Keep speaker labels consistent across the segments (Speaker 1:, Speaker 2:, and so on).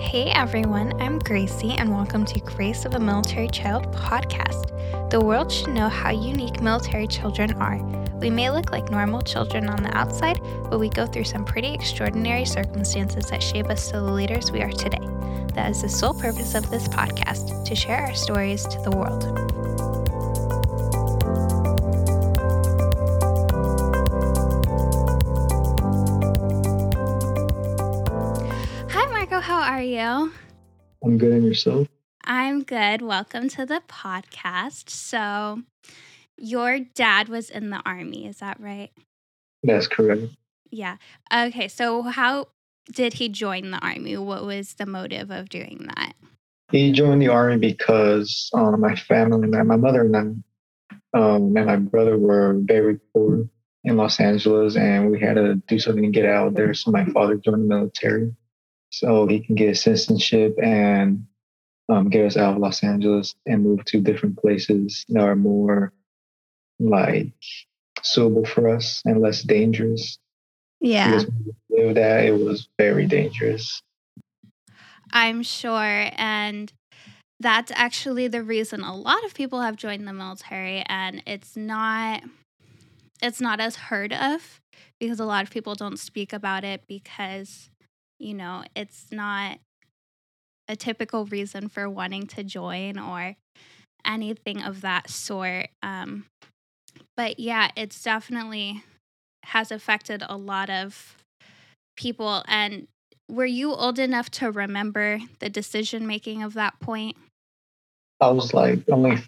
Speaker 1: Hey everyone, I'm Gracie, and welcome to Grace of a Military Child podcast. The world should know how unique military children are. We may look like normal children on the outside, but we go through some pretty extraordinary circumstances that shape us to the leaders we are today. That is the sole purpose of this podcast to share our stories to the world. Are you?
Speaker 2: I'm good and yourself?
Speaker 1: I'm good. Welcome to the podcast. So, your dad was in the army, is that right?
Speaker 2: That's correct.
Speaker 1: Yeah. Okay. So, how did he join the army? What was the motive of doing that?
Speaker 2: He joined the army because um, my family, my, my mother and I, um, and my brother were very poor in Los Angeles, and we had to do something to get out of there. So my father joined the military, so he can get citizenship and um, get us out of Los Angeles and move to different places that are more like suitable for us and less dangerous.
Speaker 1: Yeah.
Speaker 2: We that, it was very dangerous.
Speaker 1: I'm sure. And that's actually the reason a lot of people have joined the military and it's not it's not as heard of because a lot of people don't speak about it because you know, it's not a typical reason for wanting to join or anything of that sort. Um but yeah, it's definitely has affected a lot of people and were you old enough to remember the decision making of that point?
Speaker 2: I was like only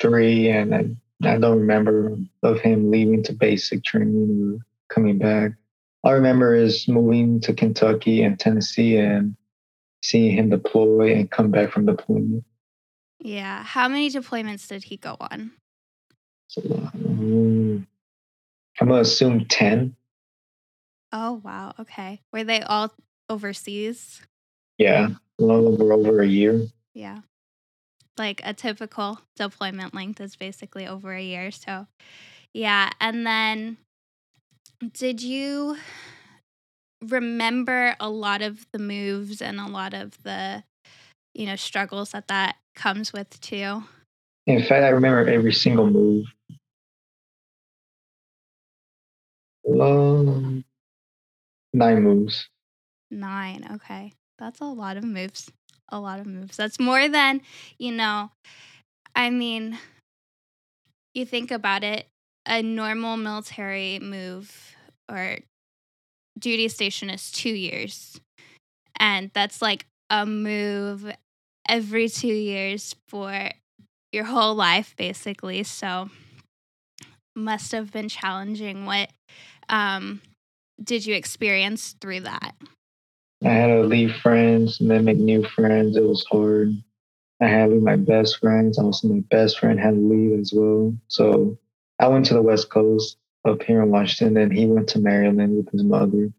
Speaker 2: three, and I, I don't remember of him leaving to basic training or coming back. I remember is moving to Kentucky and Tennessee and seeing him deploy and come back from deployment.
Speaker 1: Yeah. How many deployments did he go on?
Speaker 2: Um, I'm gonna assume ten.
Speaker 1: Oh, wow. Okay. Were they all overseas?
Speaker 2: Yeah, a little over over a year.
Speaker 1: Yeah. Like a typical deployment length is basically over a year. So, yeah. And then did you remember a lot of the moves and a lot of the, you know, struggles that that comes with too?
Speaker 2: In fact, I remember every single move. Um, nine moves.
Speaker 1: Nine. Okay. That's a lot of moves. A lot of moves. That's more than, you know, I mean, you think about it, a normal military move or duty station is two years. And that's like a move every two years for your whole life, basically. So, must have been challenging. What um, did you experience through that?
Speaker 2: I had to leave friends and then make new friends. It was hard. I had to leave my best friends. Also, my best friend had to leave as well. So I went to the West Coast up here in Washington, and he went to Maryland with his mother.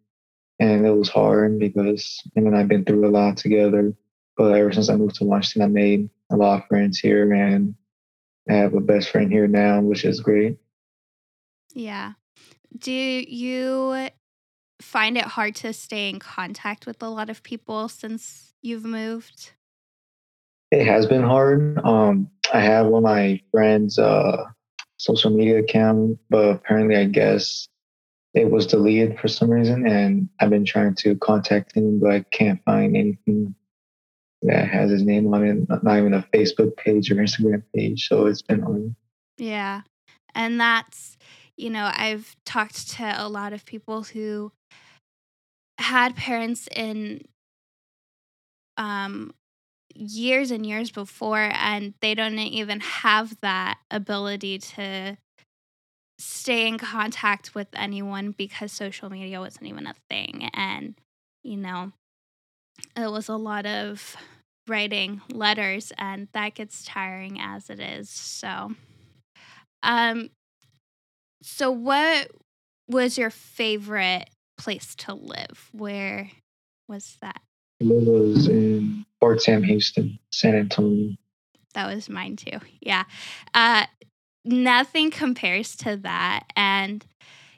Speaker 2: And it was hard because him and I've been through a lot together. But ever since I moved to Washington, I made a lot of friends here, and I have a best friend here now, which is great.
Speaker 1: Yeah. Do you find it hard to stay in contact with a lot of people since you've moved?
Speaker 2: It has been hard. Um, I have one of my friends' uh, social media account, but apparently, I guess it was deleted for some reason, and I've been trying to contact him, but I can't find anything that has his name on it. Not even a Facebook page or Instagram page, so it's been on.
Speaker 1: Yeah. And that's, you know, I've talked to a lot of people who had parents in um years and years before and they don't even have that ability to stay in contact with anyone because social media wasn't even a thing. And you know it was a lot of writing letters and that gets tiring as it is. So um so what was your favorite place to live? Where was that
Speaker 2: Was in Fort Sam Houston, San Antonio.
Speaker 1: that was mine too yeah uh nothing compares to that and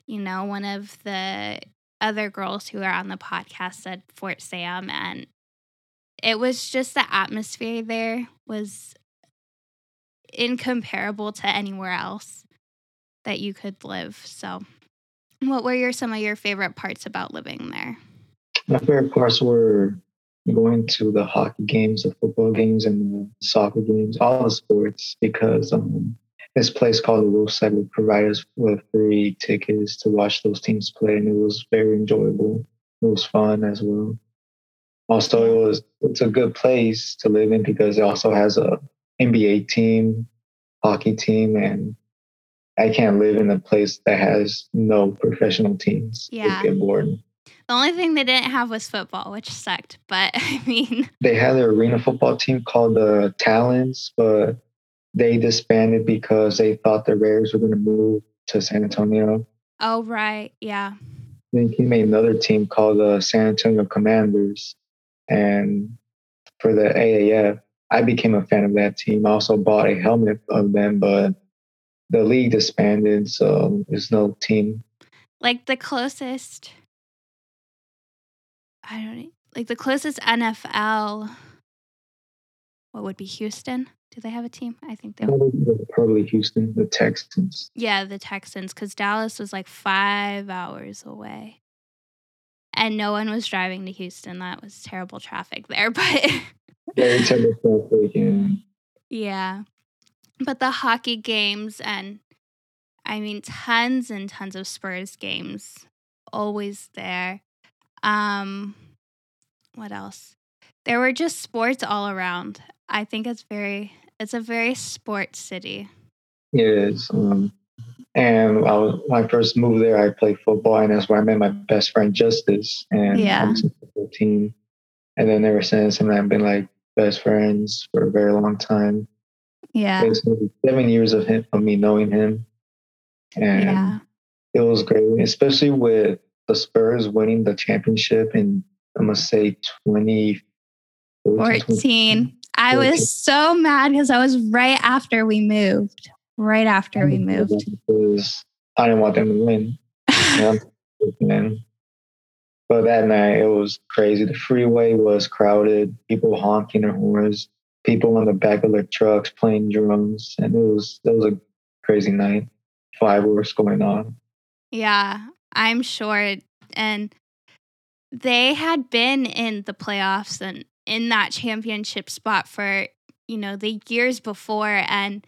Speaker 1: you know one of the other girls who are on the podcast said fort sam and it was just the atmosphere there was incomparable to anywhere else that you could live. So, what were your some of your favorite parts about living there?
Speaker 2: My favorite parts were going to the hockey games, the football games, and the soccer games, all the sports, because um, this place called the Wolfsack would provide us with free tickets to watch those teams play, and it was very enjoyable. It was fun as well. Also, it was it's a good place to live in because it also has a NBA team, hockey team, and I can't live in a place that has no professional teams.
Speaker 1: Yeah.
Speaker 2: get.
Speaker 1: The only thing they didn't have was football, which sucked. But I mean,
Speaker 2: they had an arena football team called the Talons, but they disbanded because they thought the Raiders were going to move to San Antonio.
Speaker 1: Oh, right. Yeah.
Speaker 2: Then he made another team called the San Antonio Commanders. And for the AAF, I became a fan of that team. I also bought a helmet of them, but the league disbanded, so there's no team.
Speaker 1: Like the closest I don't like the closest NFL. What would be Houston? Do they have a team? I think they.
Speaker 2: Probably, probably Houston, the Texans.
Speaker 1: Yeah, the Texans, because Dallas was like five hours away, and no one was driving to Houston. That was terrible traffic there, but.
Speaker 2: Very terrible traffic. Yeah.
Speaker 1: yeah, but the hockey games and, I mean, tons and tons of Spurs games, always there. Um, what else? There were just sports all around. I think it's very, it's a very sports city.
Speaker 2: It is. Um, and I was, when I first moved there, I played football, and that's where I met my best friend Justice. And
Speaker 1: yeah.
Speaker 2: team. And then ever since, and I've been like best friends for a very long time.
Speaker 1: Yeah.
Speaker 2: Seven years of him of me knowing him. And yeah. it was great, especially with the Spurs winning the championship in I'm gonna say 2014.
Speaker 1: I was so mad because I was right after we moved. Right after we mm-hmm. moved.
Speaker 2: Because I didn't want them to win. yeah but that night it was crazy. The freeway was crowded, people honking their horns, people on the back of their trucks playing drums, and it was it was a crazy night. Fireworks going on.
Speaker 1: Yeah, I'm sure. And they had been in the playoffs and in that championship spot for, you know, the years before and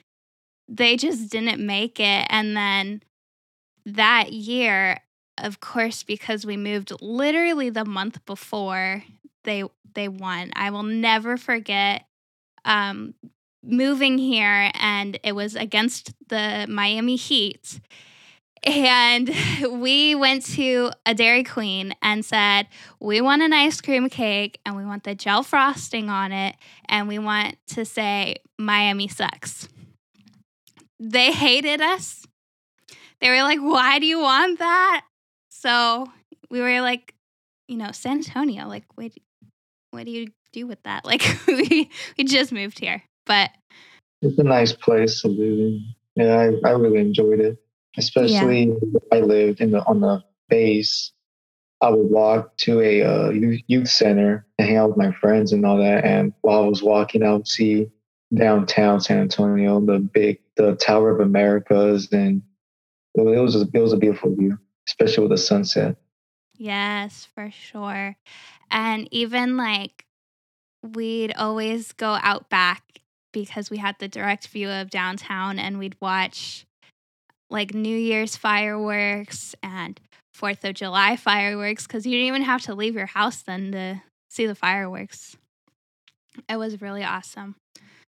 Speaker 1: they just didn't make it. And then that year, of course, because we moved literally the month before they they won. I will never forget um, moving here and it was against the Miami Heat and we went to a Dairy Queen and said, We want an ice cream cake and we want the gel frosting on it and we want to say Miami sucks. They hated us. They were like, Why do you want that? So we were like, You know, San Antonio, like, what, what do you do with that? Like, we, we just moved here, but
Speaker 2: it's a nice place to live in. Yeah, I, I really enjoyed it especially yeah. I lived in the on the base. I would walk to a uh, youth center and hang out with my friends and all that. And while I was walking, I would see downtown San Antonio, the big, the Tower of Americas, and it was it was a beautiful view, especially with the sunset.
Speaker 1: Yes, for sure. And even like we'd always go out back because we had the direct view of downtown and we'd watch like New Year's fireworks and Fourth of July fireworks because you didn't even have to leave your house then to see the fireworks. It was really awesome.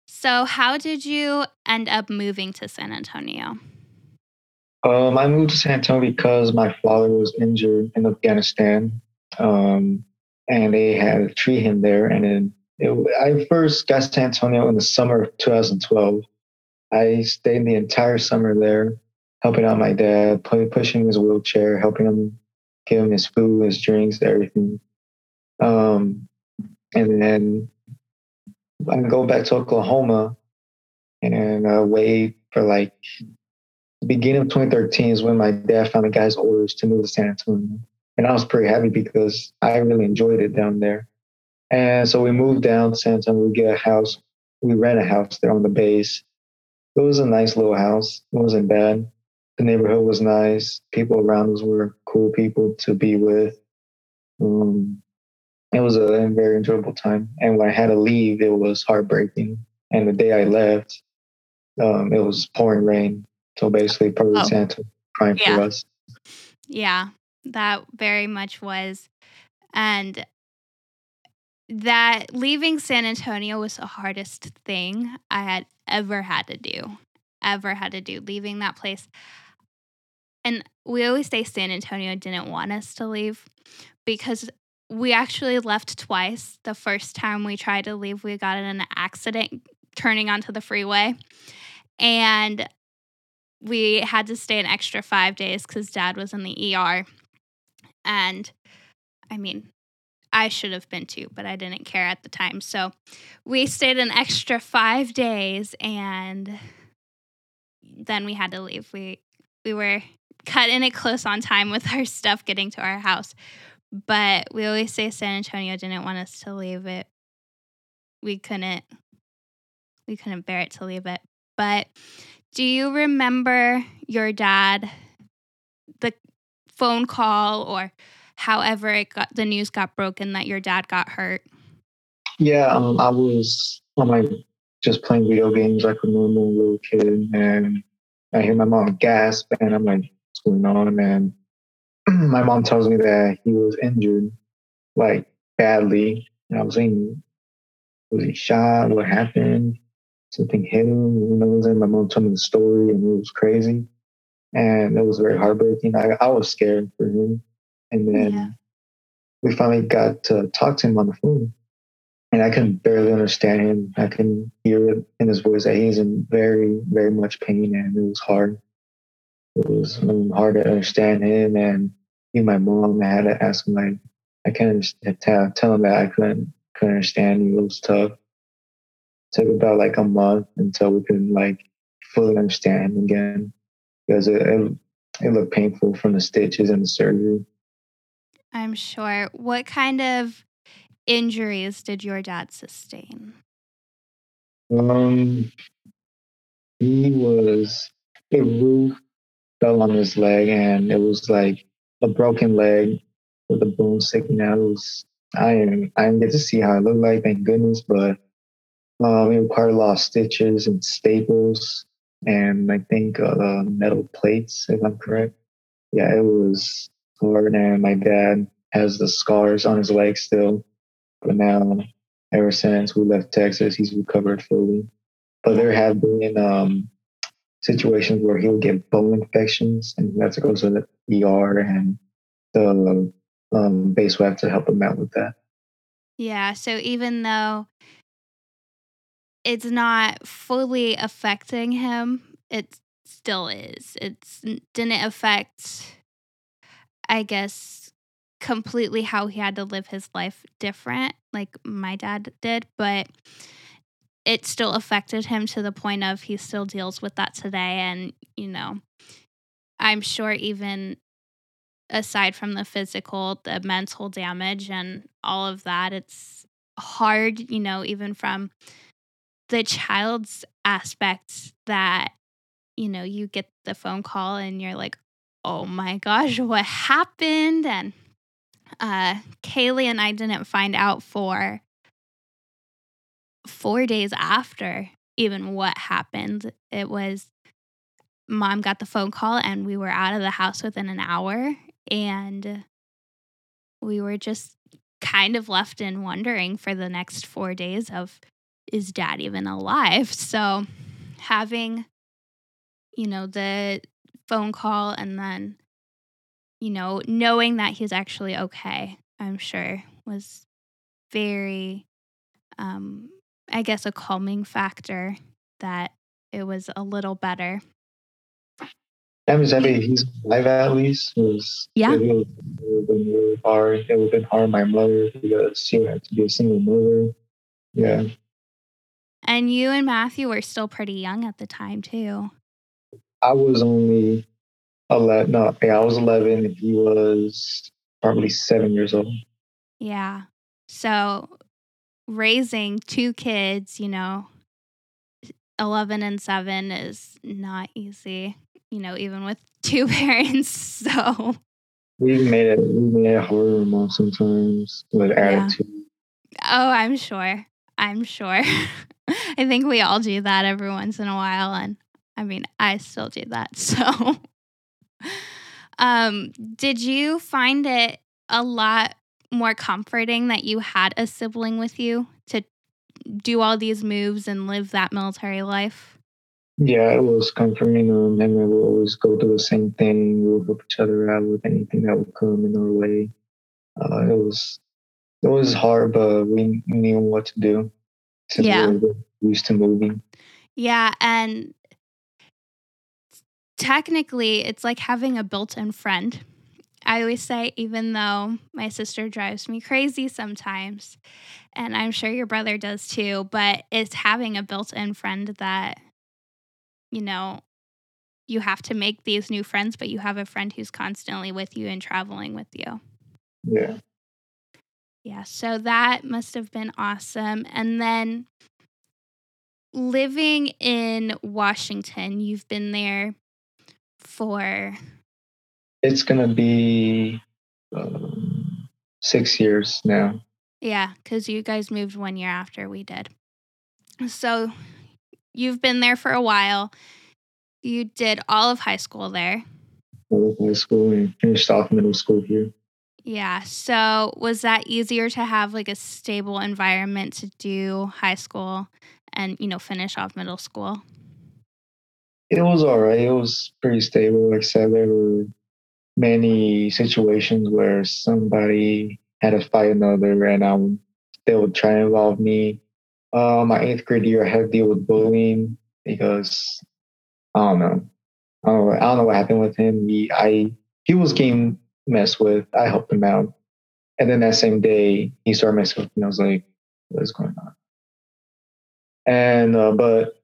Speaker 1: So, how did you end up moving to San Antonio?
Speaker 2: Um, I moved to San Antonio because my father was injured in Afghanistan, um, and they had to treat him there. And then it, I first got to San Antonio in the summer of 2012. I stayed the entire summer there helping out my dad, pushing his wheelchair, helping him, give him his food, his drinks, everything. Um, and then I go back to Oklahoma and uh, wait for like the beginning of 2013 is when my dad found the guy's orders to move to San Antonio. And I was pretty happy because I really enjoyed it down there. And so we moved down to San Antonio. We get a house. We rent a house there on the base. It was a nice little house. It wasn't bad. The neighborhood was nice. People around us were cool people to be with. Um, it was a very enjoyable time. And when I had to leave, it was heartbreaking. And the day I left, um, it was pouring rain. So basically, probably oh. Santa crying yeah. for us.
Speaker 1: Yeah, that very much was. And that leaving San Antonio was the hardest thing I had ever had to do. Ever had to do. Leaving that place. And we always say San Antonio didn't want us to leave because we actually left twice. The first time we tried to leave, we got in an accident turning onto the freeway. And we had to stay an extra five days because dad was in the ER. And I mean, I should have been too, but I didn't care at the time. So we stayed an extra five days and then we had to leave. We we were cutting it close on time with our stuff getting to our house. But we always say San Antonio didn't want us to leave it. We couldn't we couldn't bear it to leave it. But do you remember your dad the phone call or however it got the news got broken that your dad got hurt?
Speaker 2: Yeah, um, I was on my just playing video games like a normal little kid, and I hear my mom gasp, and I'm like, "What's going on?" And my mom tells me that he was injured, like badly. And I was thinking, was he shot? What happened? Something hit him? Who knows? And my mom told me the story, and it was crazy, and it was very heartbreaking. I, I was scared for him, and then yeah. we finally got to talk to him on the phone, and I can barely understand him. I can hear it in his voice that he's in very, very much pain, and it was hard it was um, hard to understand him and even my mom I had to ask him like I can't tell, tell him that I couldn't couldn't understand him. It was tough. It took about like a month until we could like fully understand him again because it, it, it looked painful from the stitches and the surgery.
Speaker 1: I'm sure. What kind of injuries did your dad sustain?
Speaker 2: Um, he was a roof fell on his leg and it was like a broken leg with a bone sticking out. It was I didn't I didn't get to see how it looked like, thank goodness, but um, it required a lot of stitches and staples and I think uh, metal plates, if I'm correct. Yeah, it was hard, and my dad has the scars on his leg still. But now, ever since we left Texas, he's recovered fully. But there have been um, situations where he would get bone infections and he had to go to the ER and the um, base would have to help him out with that.
Speaker 1: Yeah. So even though it's not fully affecting him, it still is. It's didn't affect, I guess, completely how he had to live his life different, like my dad did, but it still affected him to the point of he still deals with that today. And, you know, I'm sure even aside from the physical, the mental damage and all of that, it's hard, you know, even from the child's aspects that, you know, you get the phone call and you're like, oh my gosh, what happened? And uh, Kaylee and I didn't find out for four days after even what happened, it was mom got the phone call and we were out of the house within an hour. And we were just kind of left in wondering for the next four days of is dad even alive? So having, you know, the phone call and then, you know, knowing that he's actually okay, I'm sure was very um I guess, a calming factor that it was a little better.
Speaker 2: That was mean, he's alive at least. It was,
Speaker 1: yeah.
Speaker 2: It would have been really hard. It would have been hard my mother because she had to be a single mother. Yeah.
Speaker 1: And you and Matthew were still pretty young at the time, too.
Speaker 2: I was only 11. No, yeah, I was 11 and he was probably seven years old.
Speaker 1: Yeah. So raising two kids, you know, 11 and 7 is not easy, you know, even with two parents. So
Speaker 2: we made it we made it harder mom sometimes with attitude.
Speaker 1: Oh, I'm sure. I'm sure. I think we all do that every once in a while and I mean, I still do that. So um did you find it a lot more comforting that you had a sibling with you to do all these moves and live that military life?
Speaker 2: Yeah, it was comforting. Um, and we would always go do the same thing. We would help each other out with anything that would come in our way. Uh, it was it was hard, but we knew what to do. Since
Speaker 1: yeah.
Speaker 2: we were used to moving.
Speaker 1: Yeah, and technically, it's like having a built-in friend I always say, even though my sister drives me crazy sometimes, and I'm sure your brother does too, but it's having a built in friend that, you know, you have to make these new friends, but you have a friend who's constantly with you and traveling with you.
Speaker 2: Yeah.
Speaker 1: Yeah. So that must have been awesome. And then living in Washington, you've been there for
Speaker 2: it's gonna be um, six years now.
Speaker 1: Yeah, because you guys moved one year after we did. So you've been there for a while. You did all of high school there.
Speaker 2: All of high school and finished off middle school here.
Speaker 1: Yeah. So was that easier to have like a stable environment to do high school and, you know, finish off middle school?
Speaker 2: It was all right. It was pretty stable. Like I said, there were many situations where somebody had to fight another and um, they would try to involve me. Uh, my eighth grade year, I had to deal with bullying because I don't know. I don't know, I don't know what happened with him. He, I, he was getting messed with. I helped him out. And then that same day, he started messing with me. I was like, what is going on? And, uh, but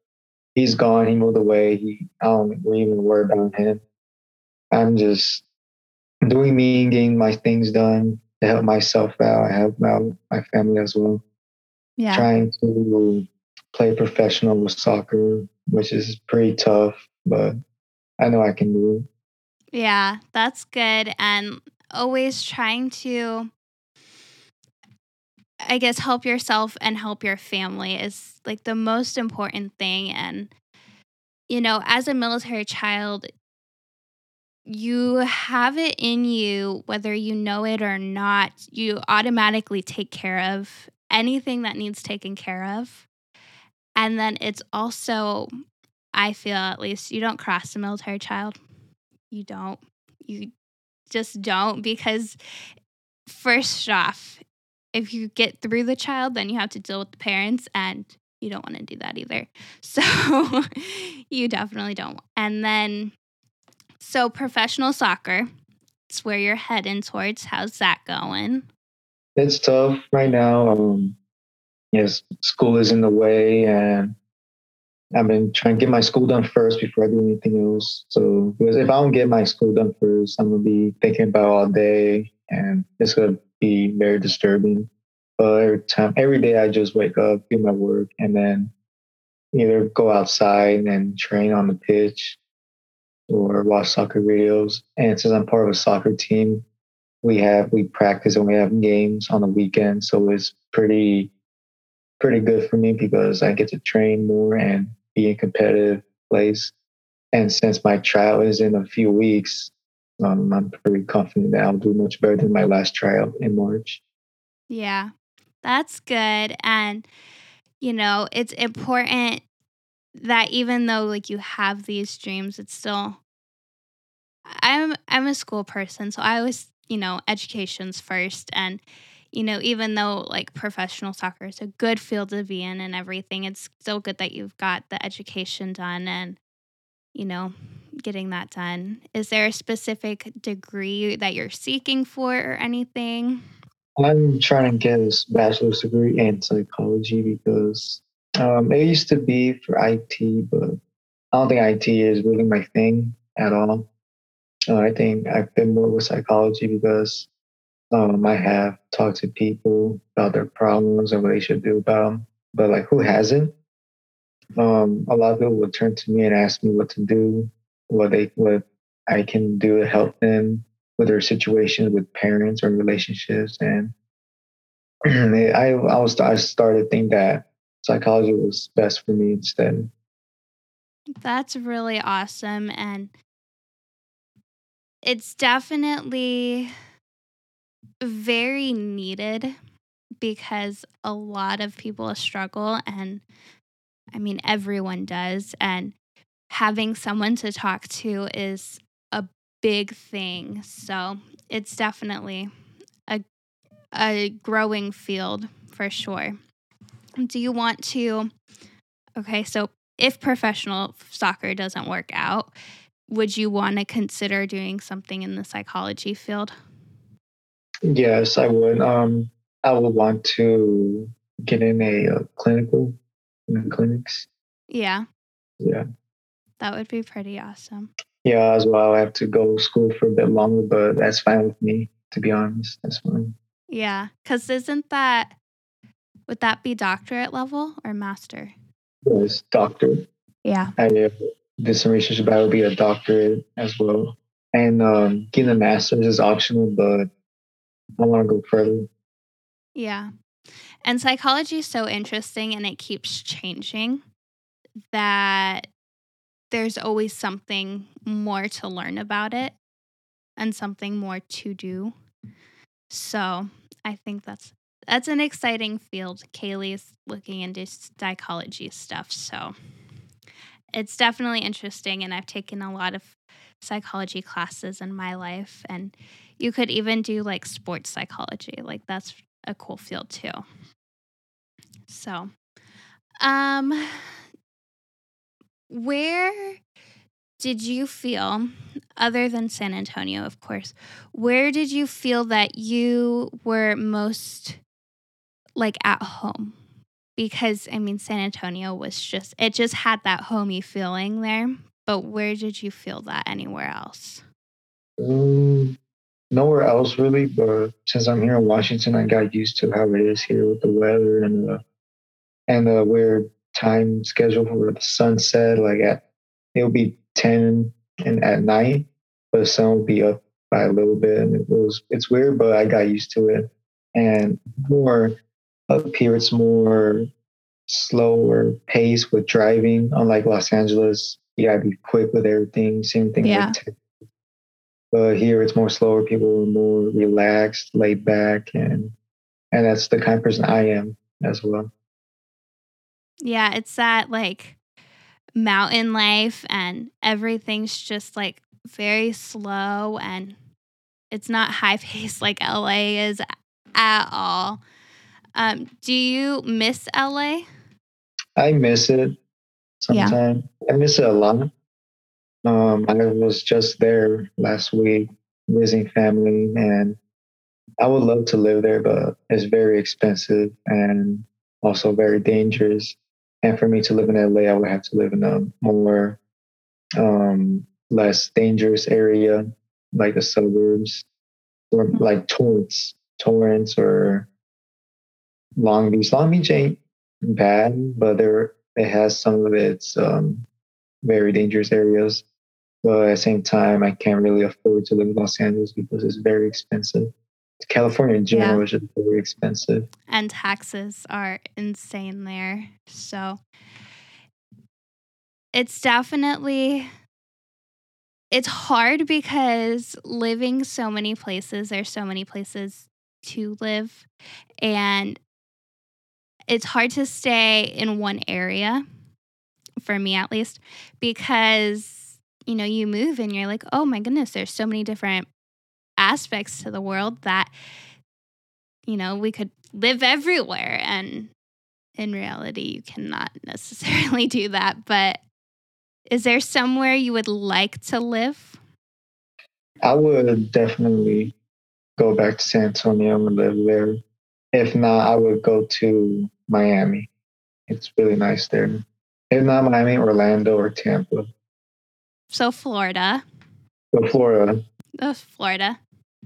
Speaker 2: he's gone. He moved away. He, I don't even worry about him. I'm just doing me and getting my things done to help myself out. I help out my family as well.
Speaker 1: Yeah.
Speaker 2: Trying to play professional with soccer, which is pretty tough, but I know I can do
Speaker 1: it. Yeah, that's good. And always trying to, I guess, help yourself and help your family is like the most important thing. And, you know, as a military child, you have it in you, whether you know it or not, you automatically take care of anything that needs taken care of. And then it's also, I feel at least, you don't cross a military child. You don't. You just don't because, first off, if you get through the child, then you have to deal with the parents, and you don't want to do that either. So you definitely don't. And then so, professional soccer, it's where you're heading towards. How's that going?
Speaker 2: It's tough right now. Um, yes, school is in the way, and I've been trying to get my school done first before I do anything else. So, because if I don't get my school done first, I'm gonna be thinking about all day, and it's gonna be very disturbing. But every time, every day, I just wake up, do my work, and then either go outside and train on the pitch or watch soccer videos. And since I'm part of a soccer team, we have we practice and we have games on the weekend. So it's pretty pretty good for me because I get to train more and be in competitive place. And since my trial is in a few weeks, um, I'm pretty confident that I'll do much better than my last trial in March.
Speaker 1: Yeah, that's good. And, you know, it's important that even though like you have these dreams, it's still I'm I'm a school person, so I always, you know, education's first and you know, even though like professional soccer is a good field to be in and everything, it's still good that you've got the education done and you know, getting that done. Is there a specific degree that you're seeking for or anything?
Speaker 2: I'm trying to get a bachelor's degree in psychology because um, it used to be for IT, but I don't think IT is really my thing at all. Uh, I think I've been more with psychology because Um, I have talked to people about their problems and what they should do about them, but like who hasn't? Um, a lot of people would turn to me and ask me what to do, what they what I can do to help them with their situations with parents or relationships. And I, I was I started to think that psychology was best for me instead.
Speaker 1: That's really awesome. And it's definitely very needed because a lot of people struggle. And I mean, everyone does. And having someone to talk to is a big thing. So it's definitely a, a growing field for sure. Do you want to? Okay, so if professional soccer doesn't work out, would you want to consider doing something in the psychology field?
Speaker 2: Yes, I would. Um, I would want to get in a, a clinical in clinics.
Speaker 1: Yeah.
Speaker 2: Yeah.
Speaker 1: That would be pretty awesome.
Speaker 2: Yeah, as well. I have to go to school for a bit longer, but that's fine with me, to be honest. That's fine.
Speaker 1: Yeah. Because isn't that, would that be doctorate level or master?
Speaker 2: Yes, doctorate.
Speaker 1: Yeah.
Speaker 2: I did some research about it would be a doctorate as well. And um, getting a master's is optional, but I want to go further.
Speaker 1: Yeah. And psychology is so interesting and it keeps changing that there's always something more to learn about it and something more to do. So I think that's that's an exciting field. Kaylee's looking into psychology stuff, so it's definitely interesting. And I've taken a lot of psychology classes in my life, and you could even do like sports psychology. Like that's a cool field too. So, um, where did you feel, other than San Antonio, of course, where did you feel that you were most like at home? Because I mean, San Antonio was just, it just had that homey feeling there. But where did you feel that anywhere else?
Speaker 2: Um, nowhere else really, but since I'm here in Washington, I got used to how it is here with the weather and the and the weird time schedule for the sunset. Like at it'll be ten and at night, but the sun will be up by a little bit, and it was it's weird, but I got used to it. And more up here, it's more slower pace with driving. Unlike Los Angeles, you gotta be quick with everything. Same thing
Speaker 1: Yeah.
Speaker 2: with. But here it's more slower. People are more relaxed, laid back, and and that's the kind of person I am as well.
Speaker 1: Yeah, it's that like mountain life and everything's just like very slow and it's not high paced like LA is at all. Um, do you miss LA?
Speaker 2: I miss it
Speaker 1: Yeah.
Speaker 2: sometimes. I miss it a lot. Um, I was just there last week visiting family, and I would love to live there, but it's very expensive and also very dangerous. And for me to live in LA, I would have to live in a more um, less dangerous area, like the suburbs, or like Torrance, Torrance, or Long Beach. Long Beach ain't bad, but there it has some of its um, very dangerous areas. But at the same time, I can't really afford to live in Los Angeles because it's very expensive. California in general
Speaker 1: Yeah.
Speaker 2: is just very expensive.
Speaker 1: And taxes are insane there. So it's definitely it's hard because living so many places, there's so many places to live and it's hard to stay in one area for me at least because you know you move and you're like oh my goodness there's so many different aspects to the world that you know we could live everywhere and in reality you cannot necessarily do that but is there somewhere you would like to live
Speaker 2: I would definitely go back to San Antonio and live there. If not, I would go to Miami. It's really nice there. If not Miami, Orlando or Tampa.
Speaker 1: so florida
Speaker 2: But Florida,
Speaker 1: oh, florida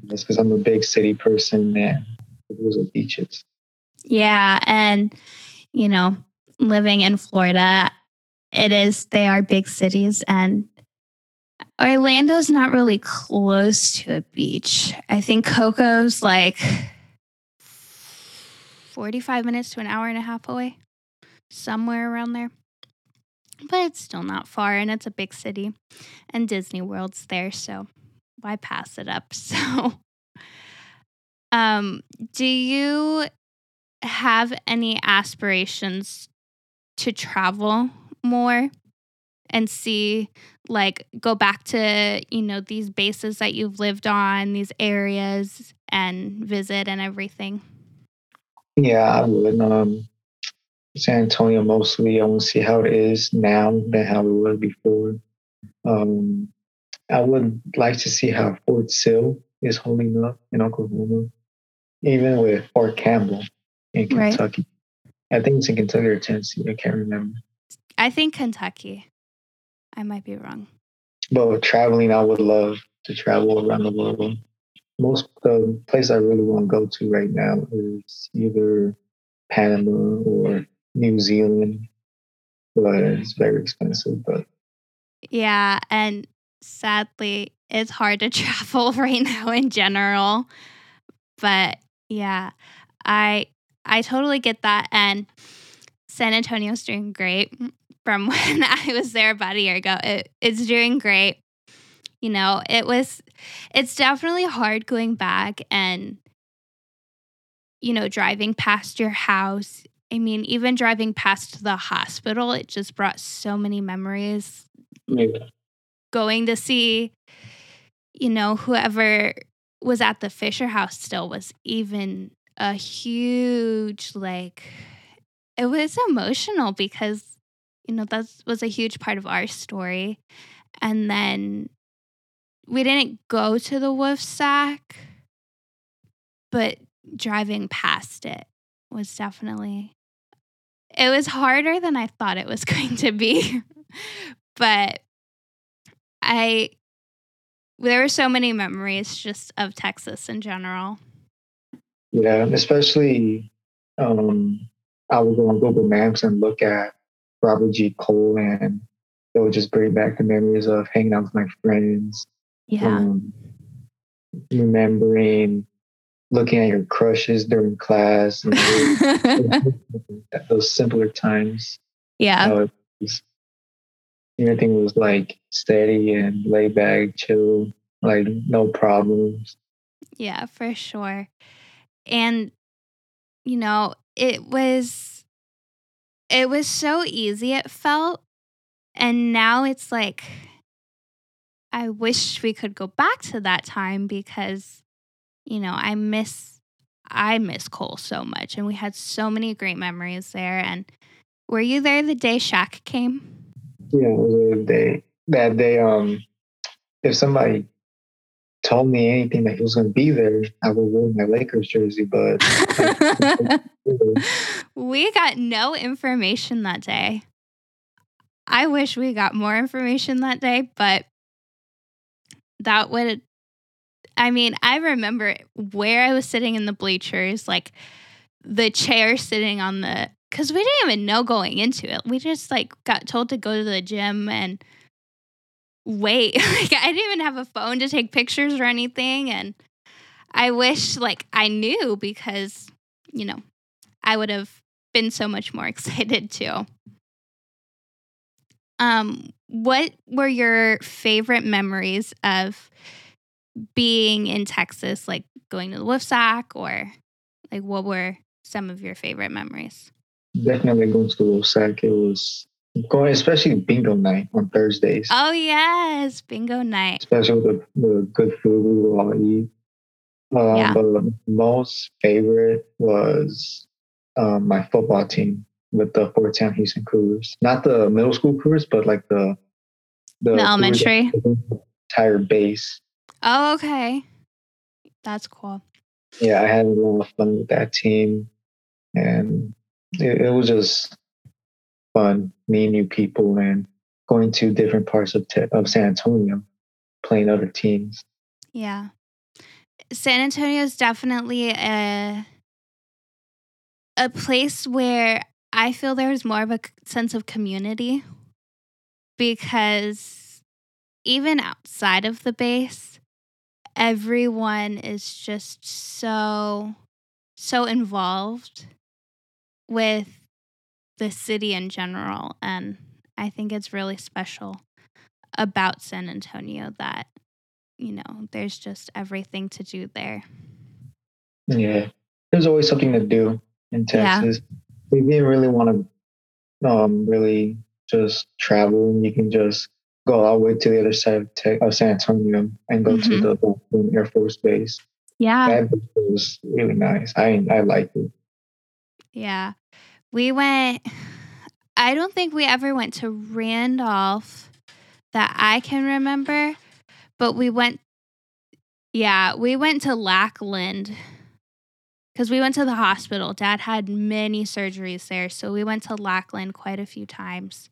Speaker 2: That's because I'm a big city person and those are beaches.
Speaker 1: Yeah. And, you know, living in Florida, it is, they are big cities and Orlando's not really close to a beach. I think Cocoa's like 45 minutes to an hour and a half away, somewhere around there. But it's still not far and it's a big city and Disney World's there, so why pass it up? So um do you have any aspirations to travel more and see like go back to you know these bases that you've lived on these areas and visit and everything
Speaker 2: yeah i would um san antonio mostly i want to see how it is now than how it was before um i would like to see how fort sill is holding up in oklahoma even with fort campbell in kentucky right. i think it's in kentucky or tennessee i can't remember
Speaker 1: i think kentucky I might be wrong.
Speaker 2: But traveling, I would love to travel around the world. Most the place I really want to go to right now is either Panama or mm-hmm. New Zealand, but it's very expensive. But
Speaker 1: yeah, and sadly, it's hard to travel right now in general. But yeah, I I totally get that, and San Antonio's doing great from when I was there about a year ago. It, it's doing great. You know, it was, it's definitely hard going back and, you know, driving past your house. I mean, even driving past the hospital, it just brought so many memories. Yeah. Going to see, you know, whoever was at the Fisher House still was even a huge, like, it was emotional because you know, that was a huge part of our story. And then we didn't go to the wolf sack, but driving past it was definitely it was harder than I thought it was going to be. but I there were so many memories just of Texas in general.
Speaker 2: Yeah, especially um I would go on Google Maps and look at Robert G. Cole, and it would just bring back the memories of hanging out with my friends.
Speaker 1: Yeah. Um,
Speaker 2: remembering looking at your crushes during class and those simpler times.
Speaker 1: Yeah.
Speaker 2: Was, everything was like steady and laid back, chill, like no problems.
Speaker 1: Yeah, for sure. And, you know, it was it was so easy, it felt. And now it's like, I wish we could go back to that time because, you know, I miss, I miss Cole so much. And we had so many great memories there. And were you there the day Shaq came?
Speaker 2: Yeah, the day. That day, um, if somebody told me anything that he was going to be there, I would wear my Lakers jersey. But
Speaker 1: we got no information that day. I wish we got more information that day, but that would. I mean, I remember where I was sitting in the bleachers, like the chair sitting on the. Because we didn't even know going into it. We just like got told to go to the gym and wait. like I didn't even have a phone to take pictures or anything. And I wish like I knew because, you know, I would have been so much more excited too. Um, what were your favorite memories of being in Texas, like going to the Wolfsack or like what were some of your favorite memories?
Speaker 2: Definitely going to the Wolfsack. It was going, especially bingo night on Thursdays.
Speaker 1: Oh yes, bingo night.
Speaker 2: Especially with the, the good food we would all eat. Um, yeah. But most favorite was um, my football team with the Fort Sam Houston Cougars. Not the middle school Cougars, but like the
Speaker 1: the, the elementary
Speaker 2: entire base.
Speaker 1: Oh, okay, that's cool.
Speaker 2: Yeah, I had a lot of fun with that team, and it, it was just fun meeting new people and going to different parts of te- of San Antonio, playing other teams.
Speaker 1: Yeah. San Antonio is definitely a a place where I feel there's more of a sense of community because even outside of the base, everyone is just so so involved with the city in general and I think it's really special about San Antonio that you know, there's just everything to do there.
Speaker 2: Yeah. There's always something to do in
Speaker 1: Yeah.
Speaker 2: Texas. We didn't really want to um, really just travel. and You can just go all the way to the other side of, Te- of San Antonio and go
Speaker 1: Mhm.
Speaker 2: to the Air Force Base.
Speaker 1: Yeah.
Speaker 2: That was really nice. I I liked it.
Speaker 1: Yeah. We went I don't think we ever went to Randolph that I can remember, but we went Yeah, we went to Lackland cuz we went to the hospital. Dad had many surgeries there, so we went to Lackland quite a few times.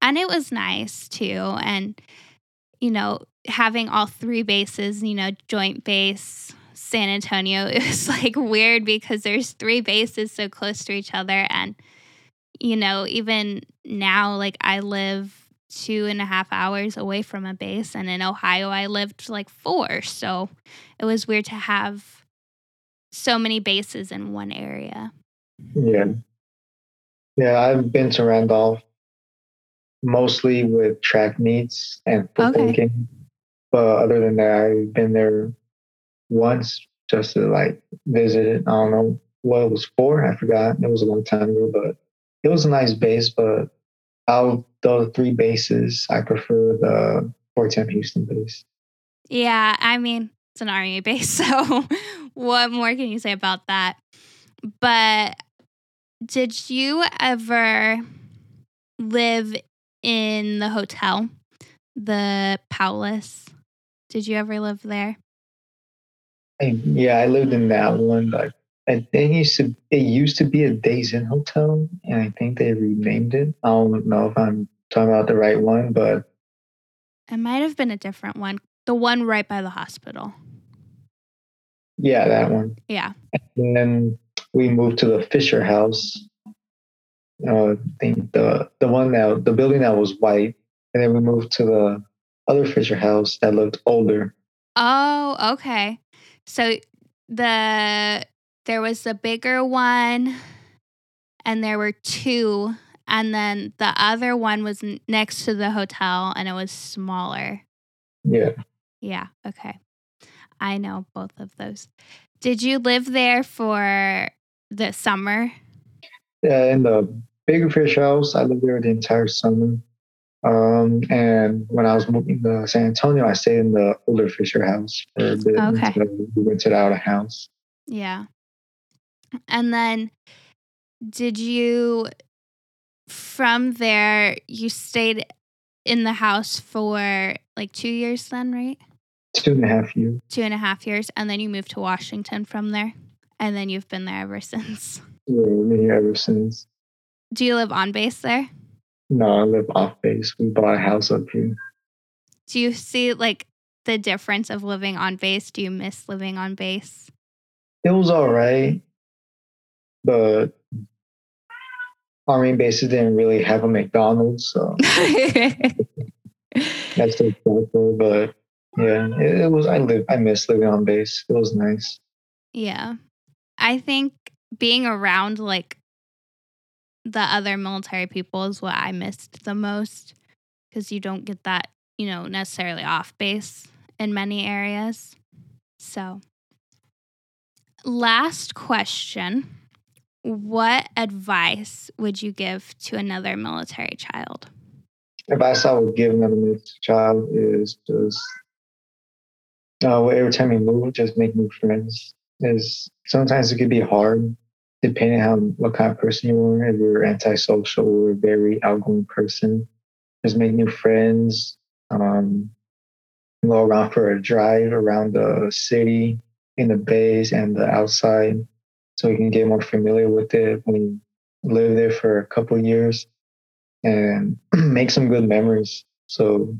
Speaker 1: And it was nice too and you know, having all three bases, you know, joint base, San Antonio, it was like weird because there's three bases so close to each other. And, you know, even now, like I live two and a half hours away from a base, and in Ohio, I lived like four. So it was weird to have so many bases in one area.
Speaker 2: Yeah. Yeah, I've been to Randolph mostly with track meets and football
Speaker 1: Okay.
Speaker 2: games. But other than that, I've been there once just to like visit it. I don't know what it was for. I forgot. It was a long time ago, but it was a nice base. But out of the three bases, I prefer the Fort Sam Houston base.
Speaker 1: Yeah, I mean, it's an army base, so what more can you say about that? But did you ever live in the hotel, the Powless? Did you ever live there?
Speaker 2: Yeah, I lived in that one. Like I think it used to it used to be a Days Inn hotel, and I think they renamed it. I don't know if I'm talking about the right one, but
Speaker 1: It might have been a different one. The one right by the hospital.
Speaker 2: yeah, that one.
Speaker 1: Yeah.
Speaker 2: And then we moved to the Fisher House. Uh, I think the the one that the building that was white, and then we moved to the other Fisher House that looked older.
Speaker 1: Oh, okay. So the there was the bigger one and there were two and then the other one was next to the hotel and it was smaller.
Speaker 2: Yeah,
Speaker 1: Yeah, okay. I know both of those. Did you live there for the summer?
Speaker 2: yeah. In the bigger Fisher House, I lived there the entire summer. Um, and when I was moving to San Antonio, I stayed in the older Fisher House for a bit.
Speaker 1: Okay.
Speaker 2: we rented out a house.
Speaker 1: Yeah. And then did you from there you stayed in the house for like two years then, right?
Speaker 2: Two and a half years.
Speaker 1: Two and a half years. And then you moved to Washington from there. And then you've been there ever since.
Speaker 2: Yeah, here ever since.
Speaker 1: Do you live on base there?
Speaker 2: No, I live off base. We bought a house up here.
Speaker 1: Do you see like the difference of living on base? Do you miss living on base?
Speaker 2: It was all right, but main bases didn't really have a McDonald's, so that's the. But yeah, it, it was. I live. I miss living on base. It was nice.
Speaker 1: Yeah. I think being around like the other military people is what I missed the most because you don't get that, you know, necessarily off base in many areas. So, last question What advice would you give to another military child?
Speaker 2: Advice I would give another military child is just uh, every time you move, just make new friends. Is sometimes it could be hard depending on what kind of person you are. If you're antisocial or a very outgoing person, just make new friends. Um, go around for a drive around the city, in the base and the outside, so you can get more familiar with it when you live there for a couple years and make some good memories. So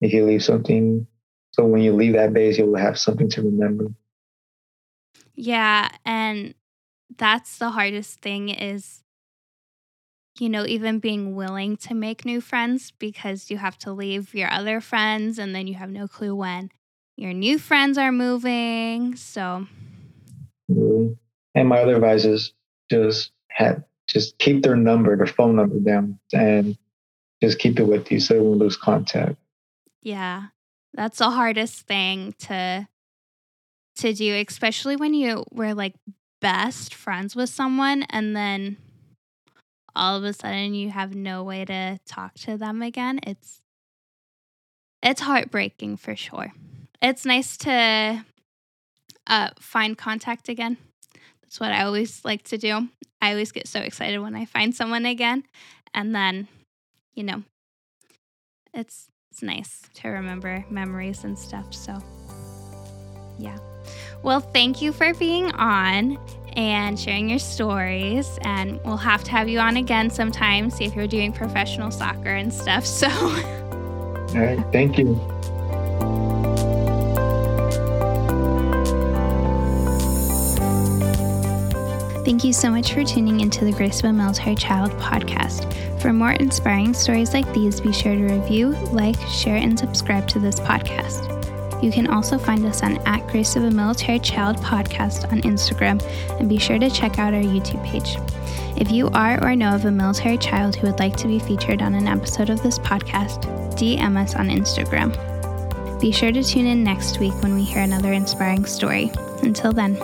Speaker 2: if you leave something, so when you leave that base, you'll have something to remember.
Speaker 1: Yeah, and that's the hardest thing is you know, even being willing to make new friends because you have to leave your other friends and then you have no clue when your new friends are moving. So, mm-hmm.
Speaker 2: and my other advice is just have just keep their number, their phone number down, and just keep it with you so you won't lose contact.
Speaker 1: Yeah, that's the hardest thing to to do, especially when you were like best friends with someone and then all of a sudden you have no way to talk to them again. It's it's heartbreaking for sure. It's nice to uh, find contact again. That's what I always like to do. I always get so excited when I find someone again, and then, you know, it's it's nice to remember memories and stuff. So, yeah. Well, thank you for being on and sharing your stories. And we'll have to have you on again sometime, see if you're doing professional soccer and stuff. So,
Speaker 2: all right. Thank you.
Speaker 1: Thank you so much for tuning into the Grace of a Military Child podcast. For more inspiring stories like these, be sure to review, like, share, and subscribe to this podcast. You can also find us on at Grace of a Military Child podcast on Instagram, and be sure to check out our YouTube page. If you are or know of a military child who would like to be featured on an episode of this podcast, DM us on Instagram. Be sure to tune in next week when we hear another inspiring story. Until then,